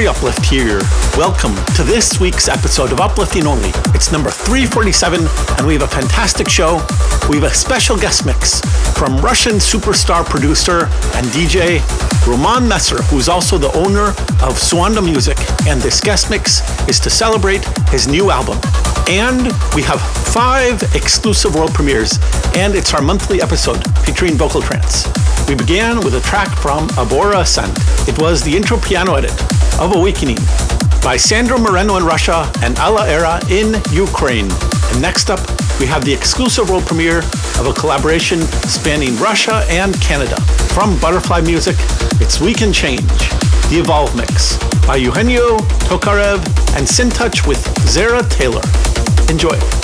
Ori Uplift here. Welcome to this week's episode of Uplifting Only. It's number 347, and we have a fantastic show. We have a special guest mix from Russian superstar producer and DJ Roman Messer, who's also the owner of Suanda Music, and this guest mix is to celebrate his new album. And we have five exclusive world premieres, and it's our monthly episode featuring vocal trance. We began with a track from Abora Ascend. It was the intro piano edit of Awakening by Sandro Moreno in Russia and Alla Era in Ukraine. And next up, we have the exclusive world premiere of a collaboration spanning Russia and Canada. From Butterfly Music, it's We Can Change, the Evolve Mix by Eugenio Tokarev and Syntouch with Zara Taylor. Enjoy.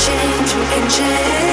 Take me to your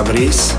Fabris.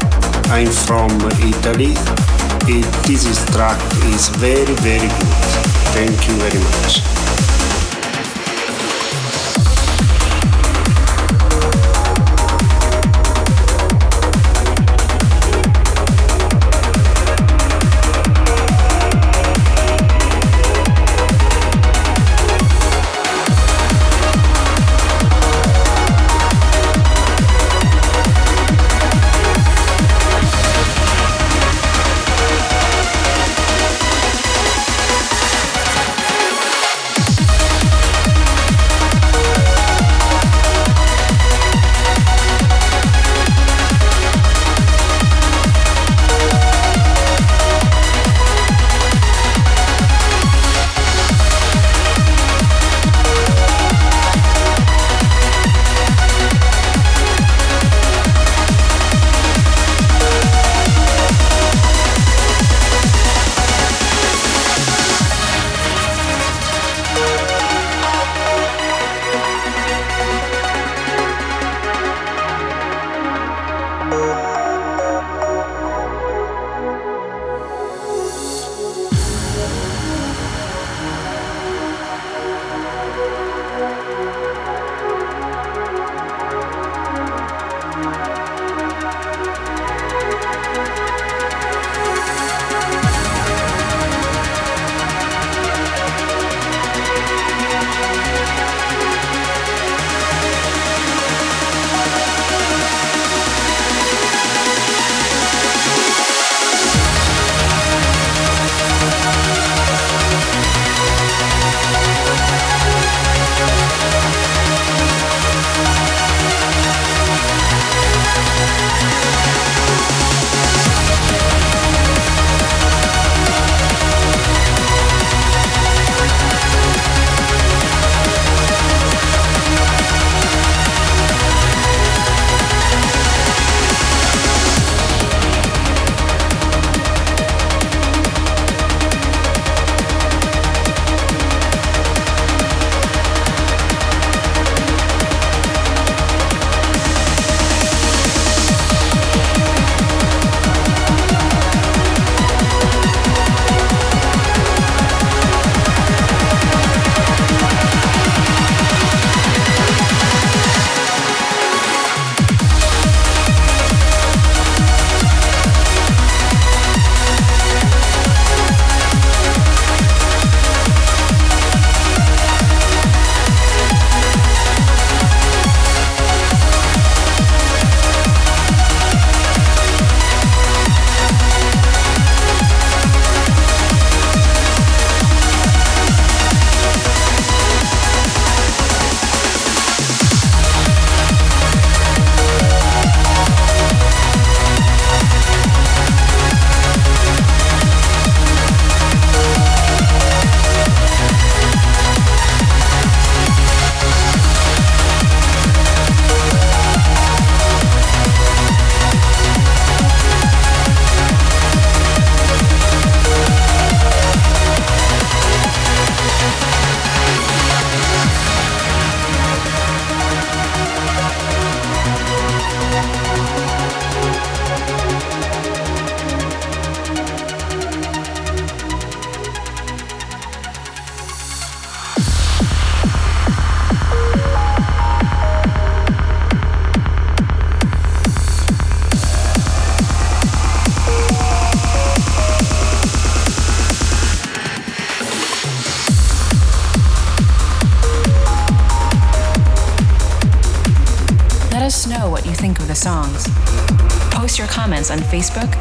On Facebook,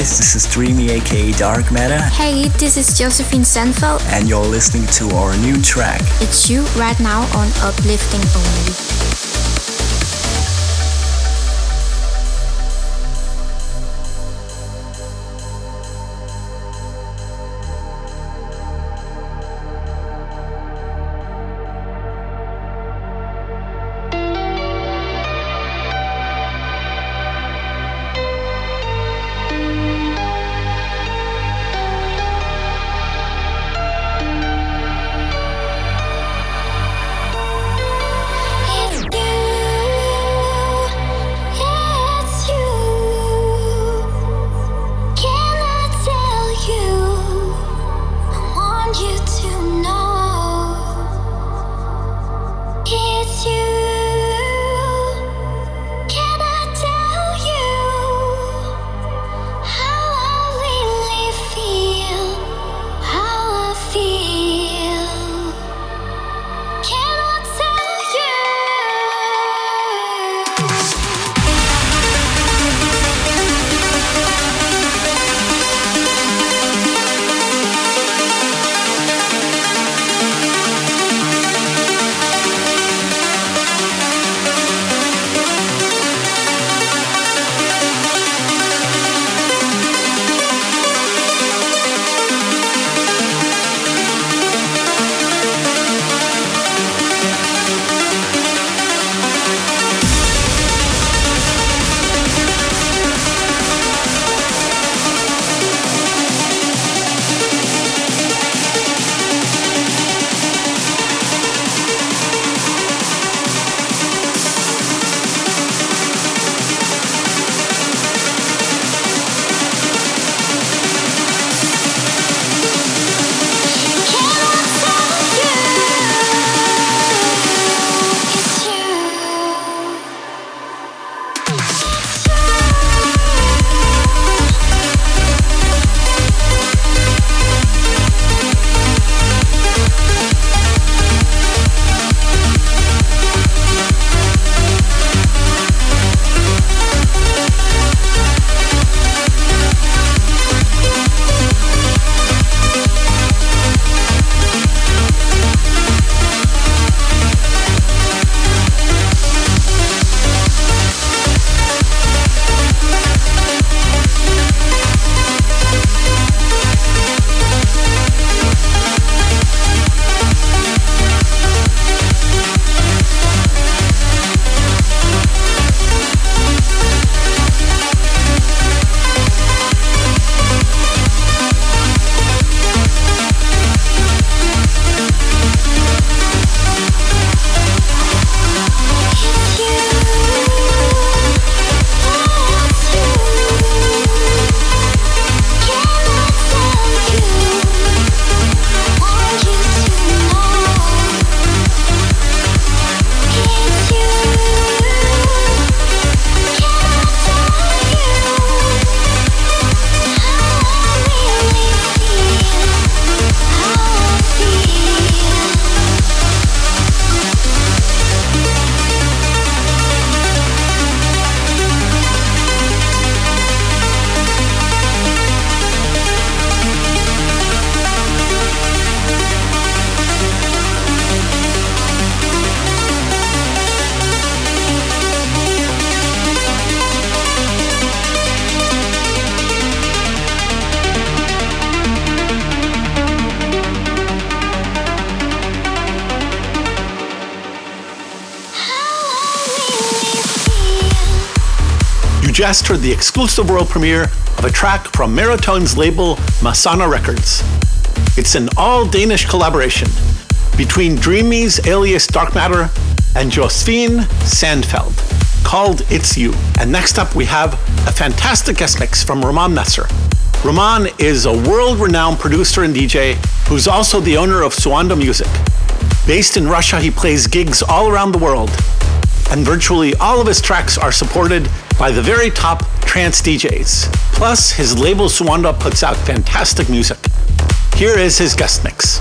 Guys, this is Dreamy aka Dark Matter. Hey, this is Josephine Sandfeld. And you're listening to our new track. It's you right now on Uplifting Only. Just heard the exclusive world premiere of a track from Meritone's label Masana Records. It's an all Danish collaboration between Dreamy's alias Dark Matter and Josephine Sandfeld called It's You. And next up, we have a fantastic guest mix from Roman Messer. Roman is a world renowned producer and DJ who's also the owner of Suanda Music. Based in Russia, he plays gigs all around the world, and virtually all of his tracks are supported by the very top trance DJs. Plus, his label Suanda puts out fantastic music. Here is his guest mix.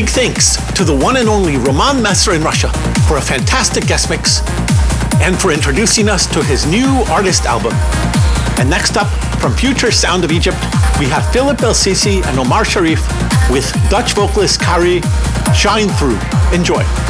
Big thanks to the one and only Roman Messer in Russia for a fantastic guest mix and for introducing us to his new artist album. And next up, from Future Sound of Egypt, we have Philip El Sisi and Omar Sherif with Dutch vocalist Kari Shine Through. Enjoy.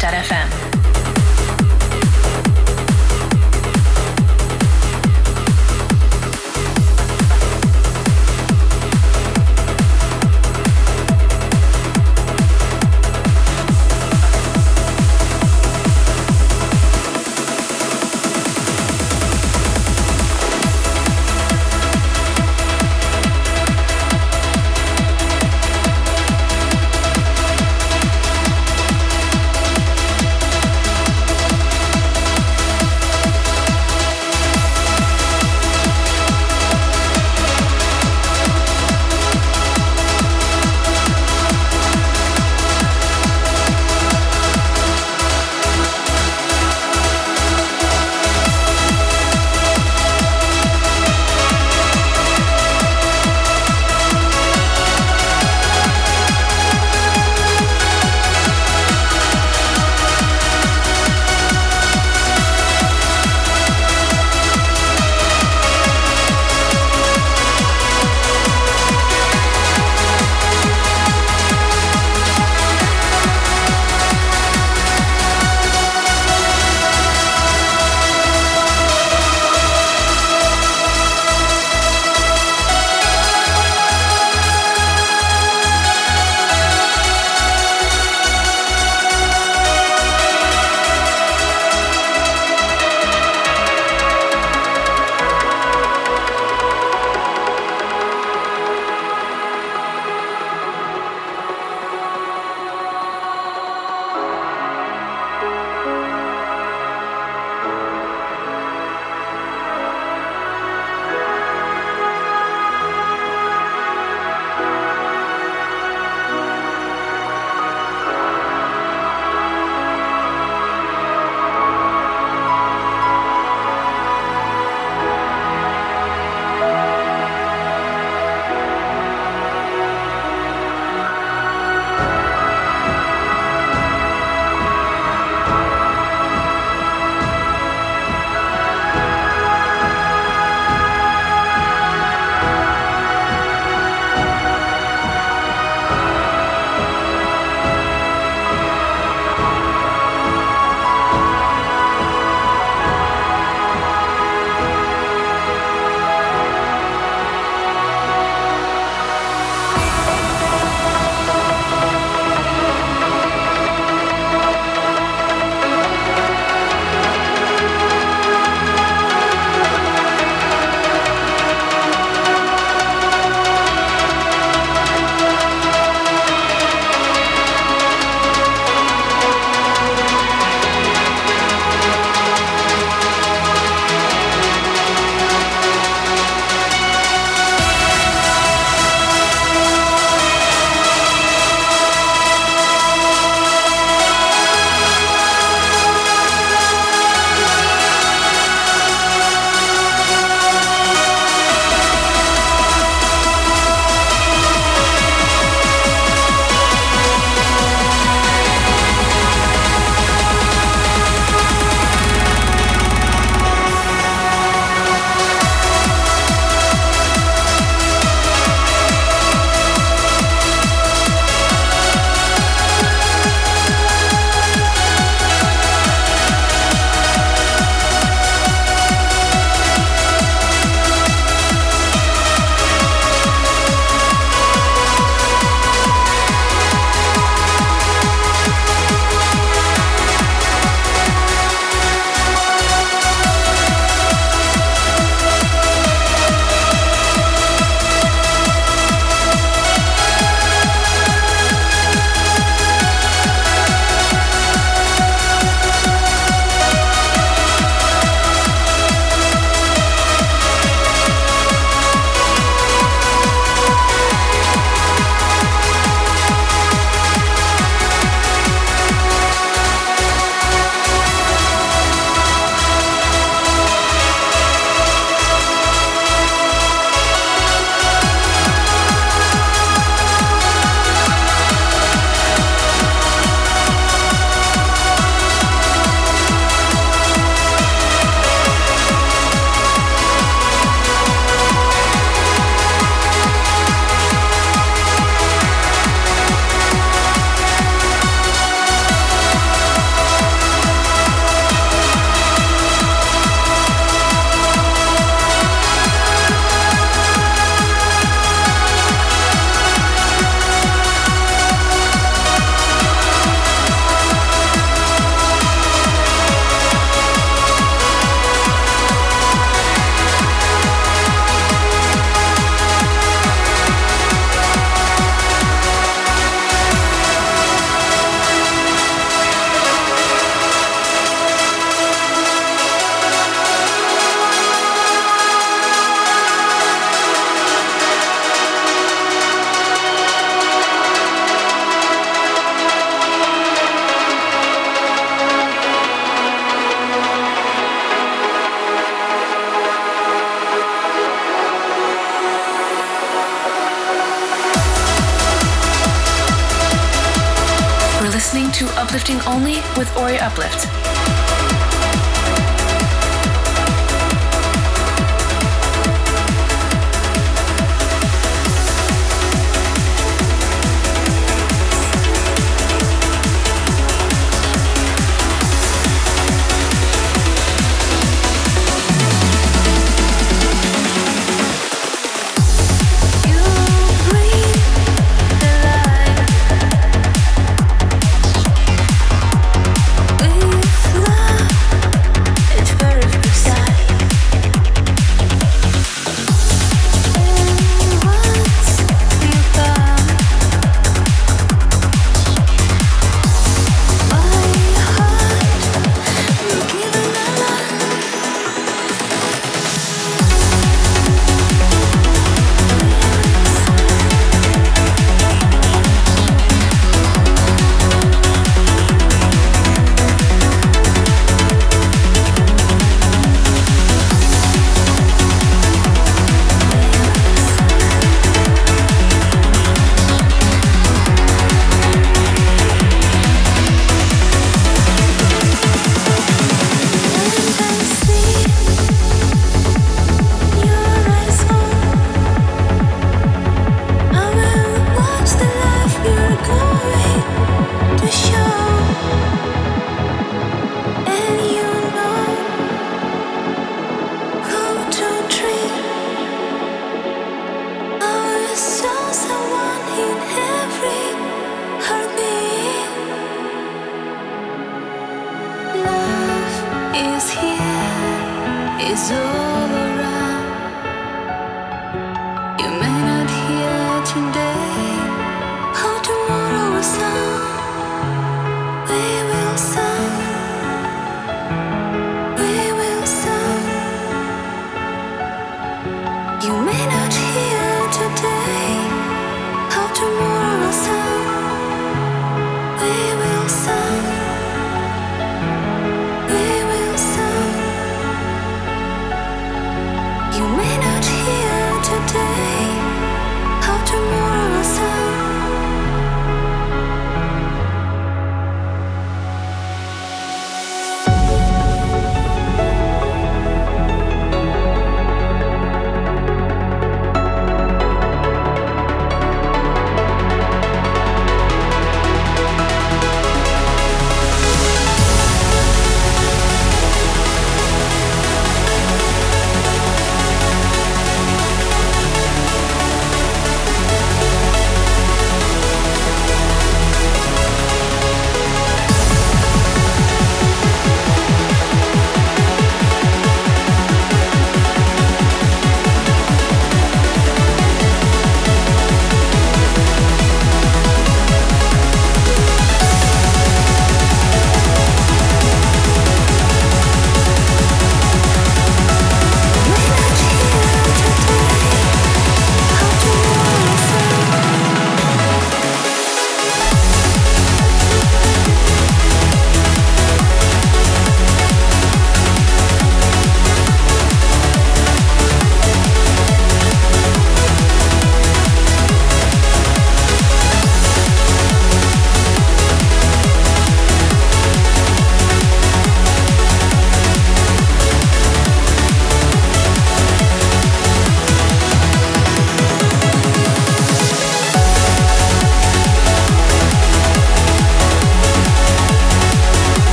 DI.FM.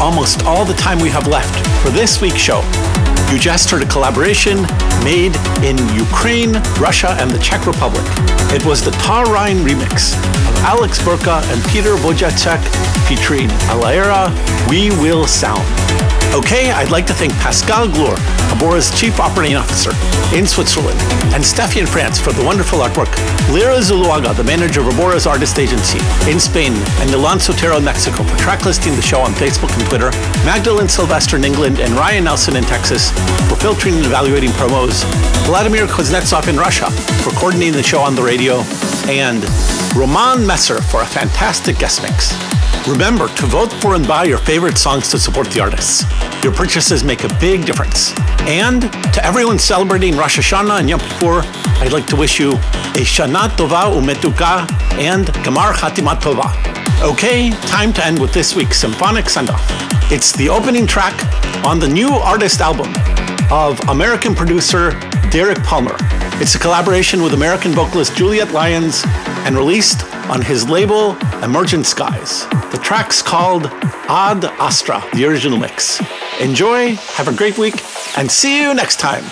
almost all the time we have left for this week's show. You just heard a collaboration made in Ukraine, Russia, and the Czech Republic. It was the Tar Rhine remix Alex Burka and Peter Wojacek featuring Alaera, We Will Sound. Okay, I'd like to thank Pascal Glure, Abora's Chief Operating Officer in Switzerland, and Steffi in France for the wonderful artwork, Lira Zuluaga, the manager of Abora's artist agency in Spain, and Milan Sotero in Mexico for track listing the show on Facebook and Twitter, Magdalene Sylvester in England, and Ryan Nelson in Texas for filtering and evaluating promos, Vladimir Kuznetsov in Russia for coordinating the show on the radio, and Roman Messer for a fantastic guest mix. Remember to vote for and buy your favorite songs to support the artists. Your purchases make a big difference. And to everyone celebrating Rosh Hashanah and Yom Kippur, I'd like to wish you a Shana Tova Umetuka and Gamar Chatimat Tova. Okay, time to end with this week's symphonic send-off. It's the opening track on the new artist album of American producer Derek Palmer. It's a collaboration with American vocalist Juliet Lyons and released on his label Emergent Skies. The track's called Ad Astra, the original mix. Enjoy, have a great week, and see you next time.